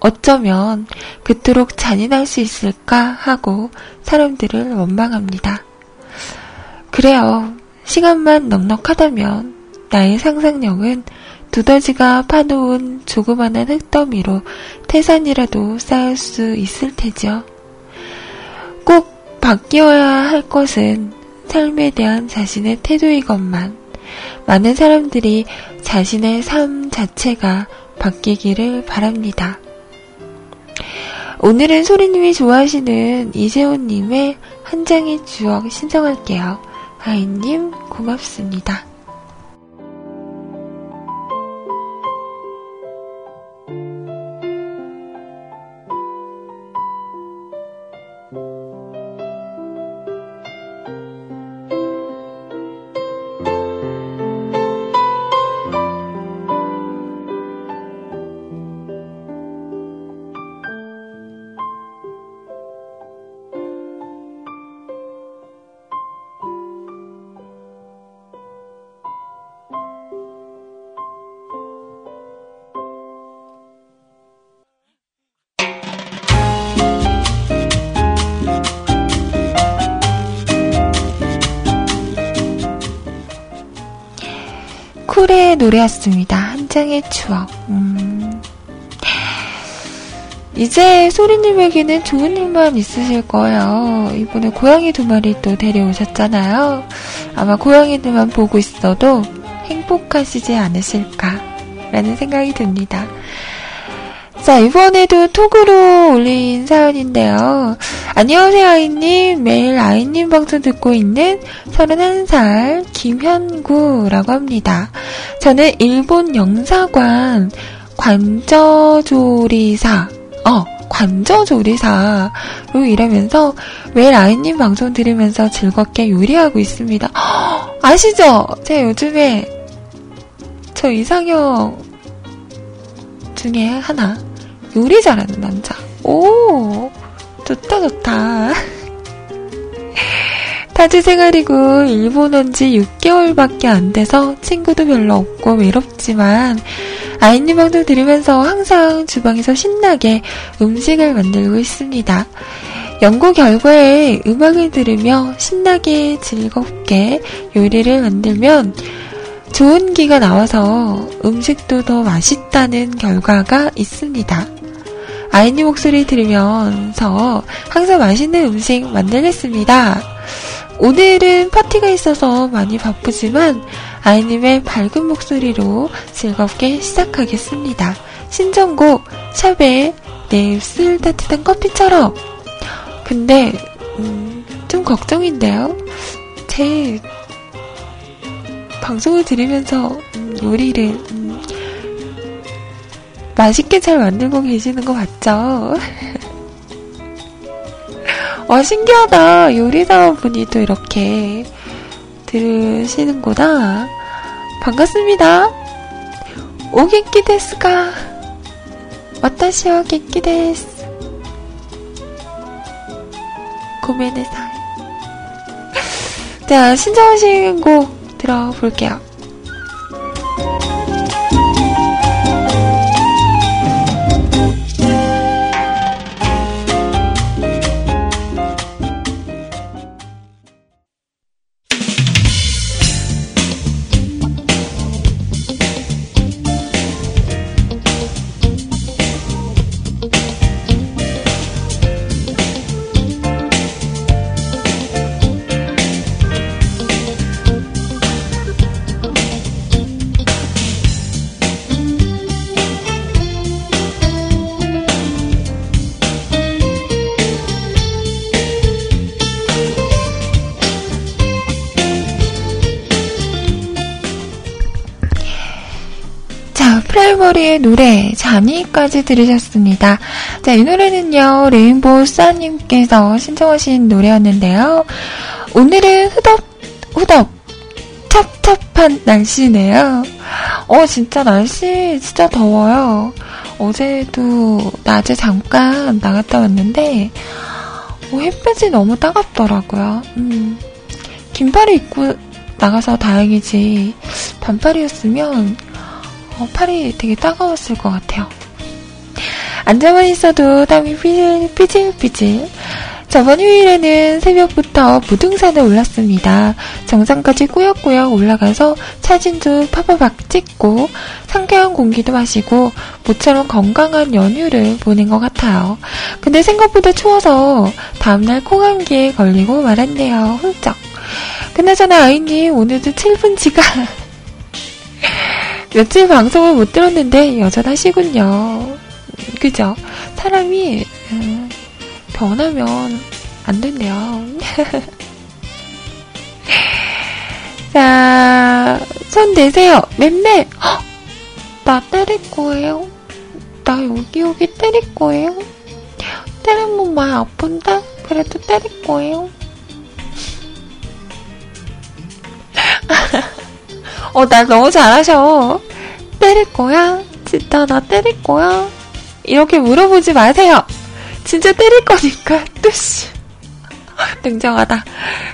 A: 어쩌면 그토록 잔인할 수 있을까 하고 사람들을 원망합니다. 그래요. 시간만 넉넉하다면 나의 상상력은 두더지가 파놓은 조그마한 흙더미로 태산이라도 쌓을 수 있을 테죠. 꼭 바뀌어야 할 것은 삶에 대한 자신의 태도이것만 많은 사람들이 자신의 삶 자체가 바뀌기를 바랍니다. 오늘은 소리님이 좋아하시는 이재훈님의 한 장의 추억 신청할게요. 하이님 고맙습니다. 노래였습니다. 한 장의 추억. 음. 이제 소리님에게는 좋은 일만 있으실 거예요. 이번에 고양이 두 마리 또 데려오셨잖아요. 아마 고양이들만 보고 있어도 행복하시지 않으실까라는 생각이 듭니다. 자, 이번에도 톡으로 올린 사연인데요. 안녕하세요, 아이님. 매일 아이님 방송 듣고 있는 31살 김현구라고 합니다. 저는 일본 영사관 관저조리사, 어, 관저조리사로 일하면서 매일 아이님 방송 들으면서 즐겁게 요리하고 있습니다. 아시죠? 제가 요즘에 저 이상형 중에 하나 요리 잘하는 남자. 오, 좋다, 좋다. 타지 생활이고 일본 온 지 6개월밖에 안 돼서 친구도 별로 없고 외롭지만 아이님 방송 들으면서 항상 주방에서 신나게 음식을 만들고 있습니다. 연구 결과에 음악을 들으며 신나게 즐겁게 요리를 만들면 좋은 기가 나와서 음식도 더 맛있다는 결과가 있습니다. 아이님 목소리 들으면서 항상 맛있는 음식 만들겠습니다. 오늘은 파티가 있어서 많이 바쁘지만 아이님의 밝은 목소리로 즐겁게 시작하겠습니다. 신청곡 샵의 내 입술 따뜻한 커피처럼 근데 음, 좀 걱정인데요. 제 방송을 들으면서 음, 요리를 음, 맛있게 잘 만들고 계시는 거 맞죠? 와, 신기하다. 요리사분이 또 이렇게 들으시는구나. 반갑습니다. 오겐키 데스가. 와타시와 겐키 데스. 고메네사. 자, 신청하신 곡 들어볼게요. 잔이까지 들으셨습니다. 자, 이 노래는요, 레인보우 싸님께서 신청하신 노래였는데요. 오늘은 후덥, 후덥, 찹찹한 날씨네요. 어, 진짜 날씨 진짜 더워요. 어제도 낮에 잠깐 나갔다 왔는데, 어, 햇볕이 너무 따갑더라고요. 음, 긴팔을 입고 나가서 다행이지, 반팔이었으면, 어, 팔이 되게 따가웠을 것 같아요. 앉아만 있어도 땀이 삐질, 삐질, 삐질. 저번 휴일에는 새벽부터 무등산에 올랐습니다. 정상까지 꾸역꾸역 올라가서 사진도 파파박 찍고 상쾌한 공기도 마시고 모처럼 건강한 연휴를 보낸 것 같아요. 근데 생각보다 추워서 다음날 콩감기에 걸리고 말았네요. 훌쩍. 그나저나 아이님 오늘도 7분 지가 며칠 방송을 못 들었는데 여전하시군요. 그죠? 사람이 음, 변하면 안 된대요. 자, 손 내세요. 맴매. 나 때릴 거예요. 나 여기 여기 때릴 거예요. 때리면 많이 아픈데? 그래도 때릴 거예요. 어, 나 너무 잘하셔. 때릴 거야? 진짜 나 때릴 거야? 이렇게 물어보지 마세요. 진짜 때릴 거니까, 뚜시. 냉정하다.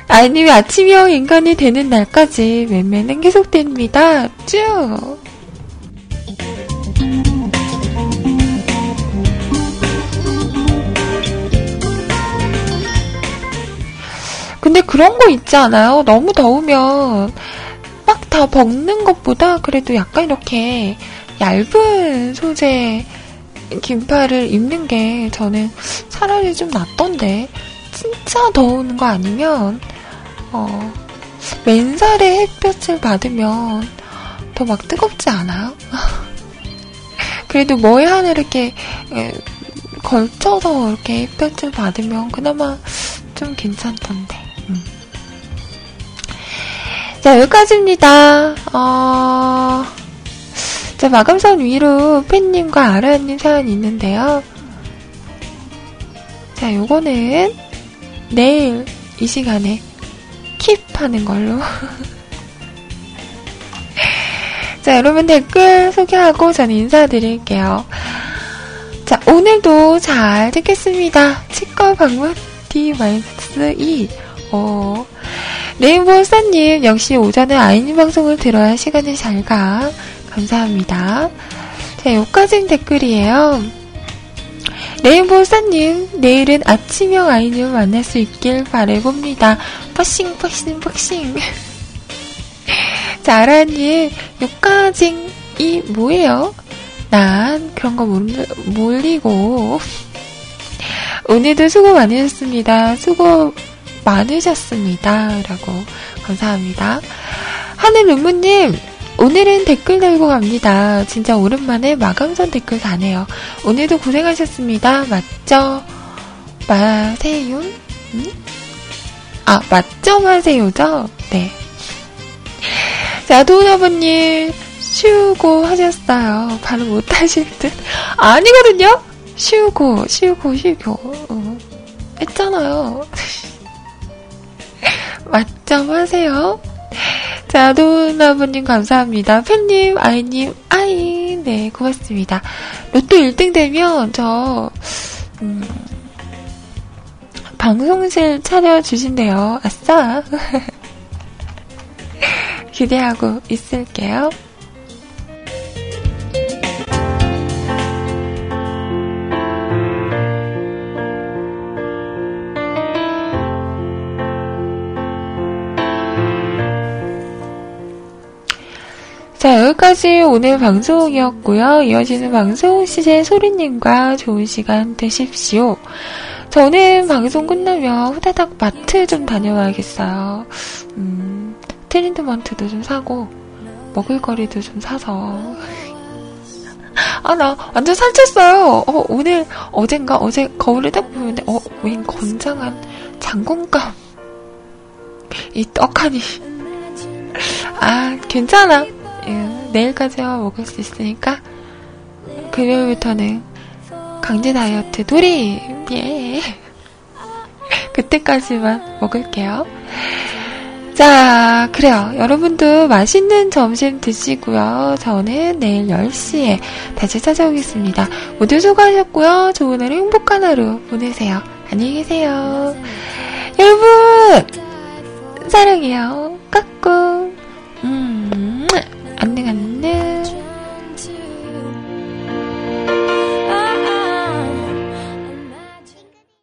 A: 아이님이 아침형 인간이 되는 날까지 매매는 계속됩니다. 쭉! 근데 그런 거 있지 않아요? 너무 더우면 막 다 벗는 것보다 그래도 약간 이렇게 얇은 소재 긴팔을 입는 게 저는 차라리 좀 낫던데 진짜 더운 거 아니면 어 맨살에 햇볕을 받으면 더 막 뜨겁지 않아요? 그래도 뭐에 하나 이렇게 에, 걸쳐서 이렇게 햇볕을 받으면 그나마 좀 괜찮던데. 음. 자, 여기까지입니다. 어... 자, 마감선 위로 팬님과 아라님 사연이 있는데요. 자, 요거는 내일 이 시간에 킵하는 걸로. 자, 여러분 댓글 소개하고 저는 인사드릴게요. 자, 오늘도 잘 듣겠습니다. 치과 방문 D-2. 어, 레인보우사님, 역시 오전에 아이님 방송을 들어야 시간이 잘 가. 감사합니다. 자, 요까진 댓글이에요. 레인보우사님, 내일은 아침형 아이님 만날 수 있길 바래봅니다. 퍼싱, 퍼싱, 퍼싱. 자, 아라님, 요까징이 뭐예요? 난 그런 거 몰리고. 오늘도 수고 많으셨습니다. 수고 많으셨습니다. 라고 감사합니다. 하늘 눈무님 오늘은 댓글 달고 갑니다. 진짜 오랜만에 마감선 댓글 다네요. 오늘도 고생하셨습니다. 맞죠? 마세요? 음? 아, 맞죠? 마세요죠? 네. 자, 도훈아버님, 수고하셨어요. 바로 못하실 듯. 아니거든요? 쉬고, 쉬고, 쉬고. 어, 했잖아요. 맞점 하세요. 자, 도나부님 감사합니다. 팬님, 아이님, 아이, 네, 고맙습니다. 로또 1등 되면, 저, 음, 방송실 차려주신대요. 아싸. 기대하고 있을게요. 자, 여기까지 오늘 방송이었고요. 이어지는 방송 시제 소리님과 좋은 시간 되십시오. 저는 방송 끝나면 후다닥 마트 좀 다녀와야겠어요. 음, 트린드먼트도 좀 사고, 먹을거리도 좀 사서. 아, 나 완전 살쪘어요. 어, 오늘, 어젠가, 어제 거울을 딱 보는데, 어, 웬 건장한 장군감. 이 떡하니. 아, 괜찮아. 예, 내일까지만 먹을 수 있으니까 금요일부터는 강제 다이어트 돌입! 예. 그때까지만 먹을게요. 자, 그래요. 여러분도 맛있는 점심 드시고요. 저는 내일 10시에 다시 찾아오겠습니다. 모두 수고하셨고요. 좋은 하루, 행복한 하루 보내세요. 안녕히 계세요. 여러분! 사랑해요. You.